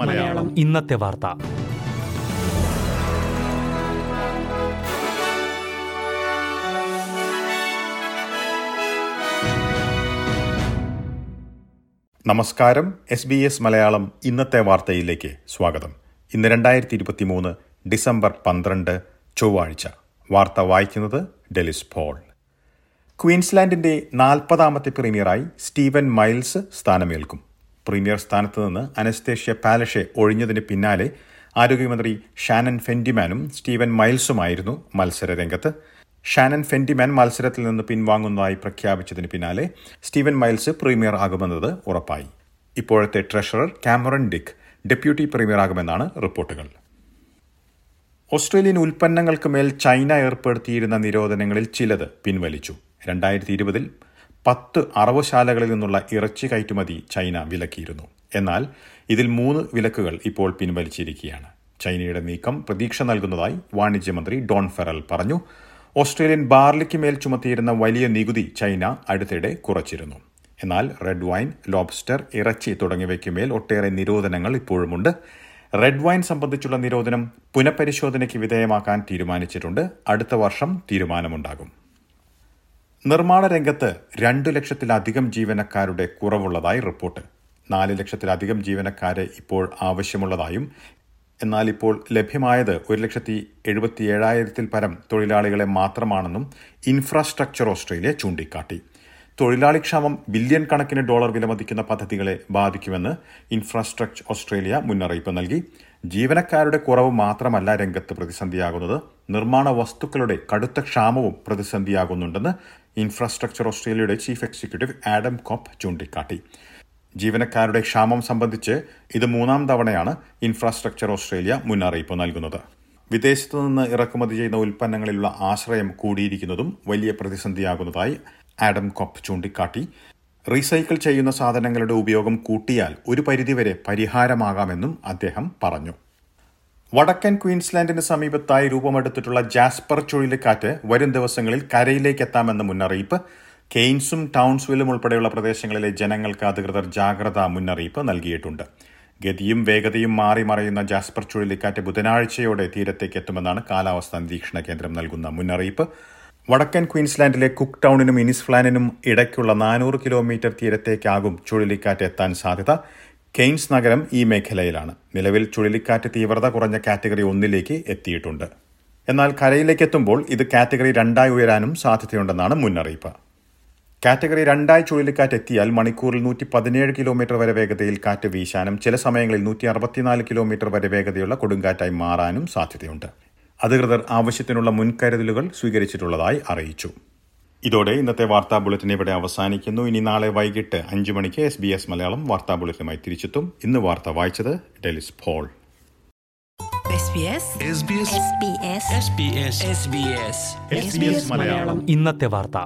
മലയാളം. ഇന്നത്തെ വാർത്ത. നമസ്കാരം. എസ് ബി എസ് മലയാളം ഇന്നത്തെ വാർത്തയിലേക്ക് സ്വാഗതം. ഇന്ന് രണ്ടായിരത്തി ഇരുപത്തി മൂന്ന് ഡിസംബർ പന്ത്രണ്ട് ചൊവ്വാഴ്ച. വാർത്ത വായിക്കുന്നത് ഡെലിസ് പോൾ. ക്വീൻസ്ലാൻഡിന്റെ നാൽപ്പതാമത്തെ പ്രീമിയറായി സ്റ്റീവൻ മൈൽസ് സ്ഥാനമേൽക്കും. പ്രീമിയർ സ്ഥാനത്ത് നിന്ന് അനസ്തേഷ്യ പാലഷെ ഒഴിഞ്ഞതിന് പിന്നാലെ ആരോഗ്യമന്ത്രി ഷാനൻ ഫെൻഡിമാനും സ്റ്റീവൻ മൈൽസുമായിരുന്നു മത്സര രംഗത്ത് ഷാനൻ ഫെൻഡിമാൻ മത്സരത്തിൽ നിന്ന് പിൻവാങ്ങുന്നതായി പ്രഖ്യാപിച്ചതിന് പിന്നാലെ സ്റ്റീവൻ മൈൽസ് പ്രീമിയർ ആകുമെന്നത് ഉറപ്പായി. ഇപ്പോഴത്തെ treasurer Cameron Dick deputy premier ആകുമെന്നാണ് റിപ്പോർട്ടുകൾ. ഓസ്ട്രേലിയൻ ഉൽപ്പന്നങ്ങൾക്ക് മേൽ ചൈന ഏർപ്പെടുത്തിയിരുന്ന നിരോധനങ്ങളിൽ ചിലത് പിൻവലിച്ചു. രണ്ടായിരത്തി ഇരുപതിൽ പത്ത് അറവുശാലകളിൽ നിന്നുള്ള ഇറച്ചി കയറ്റുമതി ചൈന വിലക്കിയിരുന്നു. എന്നാൽ ഇതിൽ മൂന്ന് വിലക്കുകൾ ഇപ്പോൾ പിൻവലിച്ചിരിക്കുകയാണ്. ചൈനയുടെ നീക്കം പ്രതീക്ഷ നൽകുന്നതായി വാണിജ്യമന്ത്രി ഡോൺ ഫെറൽ പറഞ്ഞു. ഓസ്ട്രേലിയൻ ബാർലിക്ക് മേൽ ചുമത്തിയിരുന്ന വലിയ നികുതി ചൈന അടുത്തിടെ കുറച്ചിരുന്നു. എന്നാൽ റെഡ് വൈൻ ലോബ്സ്റ്റർ ഇറച്ചി തുടങ്ങിയവയ്ക്ക് മേൽ ഒട്ടേറെ നിരോധനങ്ങൾ ഇപ്പോഴുമുണ്ട്. റെഡ് വൈൻ സംബന്ധിച്ചുള്ള നിരോധനം പുനഃപരിശോധനയ്ക്ക് വിധേയമാക്കാൻ തീരുമാനിച്ചിട്ടുണ്ട്. അടുത്ത വർഷം തീരുമാനമുണ്ടാകും. നിർമ്മാണ രംഗത്ത് രണ്ടു ലക്ഷത്തിലധികം ജീവനക്കാരുടെ കുറവുള്ളതായി റിപ്പോർട്ട്. നാല് ലക്ഷത്തിലധികം ജീവനക്കാരെ ഇപ്പോൾ ആവശ്യമുള്ളതായും എന്നാൽ ഇപ്പോൾ ലഭ്യമായത് ഒരു ലക്ഷത്തി എഴുപത്തി ഏഴായിരത്തിൽ പരം തൊഴിലാളികളെ മാത്രമാണെന്നും ഇൻഫ്രാസ്ട്രക്ചർ ഓസ്ട്രേലിയ ചൂണ്ടിക്കാട്ടി. തൊഴിലാളി ക്ഷാമം ബില്യൺ കണക്കിന് ഡോളർ വിലമതിക്കുന്ന പദ്ധതികളെ ബാധിക്കുമെന്ന് ഇൻഫ്രാസ്ട്രക്ചർ ഓസ്ട്രേലിയ മുന്നറിയിപ്പ് നൽകി. ജീവനക്കാരുടെ കുറവ് മാത്രമല്ല രംഗത്ത് പ്രതിസന്ധിയാകുന്നത്. നിർമ്മാണ വസ്തുക്കളുടെ കടുത്ത ക്ഷാമവും പ്രതിസന്ധിയാകുന്നുണ്ടെന്ന് ഇൻഫ്രാസ്ട്രക്ചർ ഓസ്ട്രേലിയയുടെ ചീഫ് എക്സിക്യൂട്ടീവ് ആഡം കോപ്പ് ചൂണ്ടിക്കാട്ടി. ജീവനക്കാരുടെ ക്ഷാമം സംബന്ധിച്ച് ഇത് മൂന്നാം തവണയാണ് ഇൻഫ്രാസ്ട്രക്ചർ ഓസ്ട്രേലിയ മുന്നറിയിപ്പ് നൽകുന്നത്. വിദേശത്തു നിന്ന് ഇറക്കുമതി ചെയ്യുന്ന ഉൽപ്പന്നങ്ങളിലുള്ള ആശ്രയം കൂടിയിരിക്കുന്നതും വലിയ പ്രതിസന്ധിയാകുന്നതായി ആഡം കോപ്പ് ചൂണ്ടിക്കാട്ടി. റീസൈക്കിൾ ചെയ്യുന്ന സാധനങ്ങളുടെ ഉപയോഗം കൂട്ടിയാൽ ഒരു പരിധിവരെ പരിഹാരമാകാമെന്നും അദ്ദേഹം പറഞ്ഞു. വടക്കൻ ക്വീൻസ്ലാൻഡിന് സമീപത്തായി രൂപമെടുത്തിട്ടുള്ള ജാസ്പർ ചുഴലിക്കാറ്റ് വരും ദിവസങ്ങളിൽ കരയിലേക്ക് എത്താമെന്ന മുന്നറിയിപ്പ്. കെയ്ൻസും ടൗൺസ്വില്ലും ഉൾപ്പെടെയുള്ള പ്രദേശങ്ങളിലെ ജനങ്ങൾക്ക് അധികൃതർ ജാഗ്രതാ മുന്നറിയിപ്പ് നൽകിയിട്ടുണ്ട്. ഗതിയും വേഗതയും മാറി മറയുന്ന ജാസ്പർ ചുഴലിക്കാറ്റ് ബുധനാഴ്ചയോടെ തീരത്തേക്ക് എത്തുമെന്നാണ് കാലാവസ്ഥാ നിരീക്ഷണ കേന്ദ്രം നൽകുന്ന മുന്നറിയിപ്പ്. വടക്കൻ ക്വീൻസ്ലാൻഡിലെ കുക്ക് ടൗണിനും ഇനിസ്ഫ്ലാനിനും ഇടയ്ക്കുള്ള നാനൂറ് കിലോമീറ്റർ തീരത്തേക്കാകും ചുഴലിക്കാറ്റ് എത്താൻ സാധ്യത. കെയ്ൻസ് നഗരം ഈ മേഖലയിലാണ്. നിലവിൽ ചുഴലിക്കാറ്റ് തീവ്രത കുറഞ്ഞ കാറ്റഗറി ഒന്നിലേക്ക് എത്തിയിട്ടുണ്ട്. എന്നാൽ കരയിലേക്ക് എത്തുമ്പോൾ ഇത് കാറ്റഗറി രണ്ടായി ഉയരാനും സാധ്യതയുണ്ടെന്നാണ് മുന്നറിയിപ്പ്. കാറ്റഗറി രണ്ടായി ചുഴലിക്കാറ്റ് എത്തിയാൽ മണിക്കൂറിൽ നൂറ്റി പതിനേഴ് കിലോമീറ്റർ വരെ വേഗതയിൽ കാറ്റ് വീശാനും ചില സമയങ്ങളിൽ നൂറ്റി അറുപത്തിനാല് കിലോമീറ്റർ വരെ വേഗതയുള്ള കൊടുങ്കാറ്റായി മാറാനും സാധ്യതയുണ്ട്. അധികൃതർ ആവശ്യത്തിനുള്ള മുൻകരുതലുകൾ സ്വീകരിച്ചിട്ടുള്ളതായി അറിയിച്ചു. ഇതോടെ ഇന്നത്തെ വാർത്താ ബുള്ളറ്റിൻ ഇവിടെ അവസാനിക്കുന്നു. ഇനി നാളെ വൈകിട്ട് അഞ്ചു മണിക്ക് എസ് ബി എസ് മലയാളം വാർത്താ ബുള്ളറ്റിനുമായി തിരിച്ചെത്തും. ഇന്ന് വാർത്ത വായിച്ചത് ഡെലിസ് ഫോൾ ഇന്നത്തെ വാർത്ത.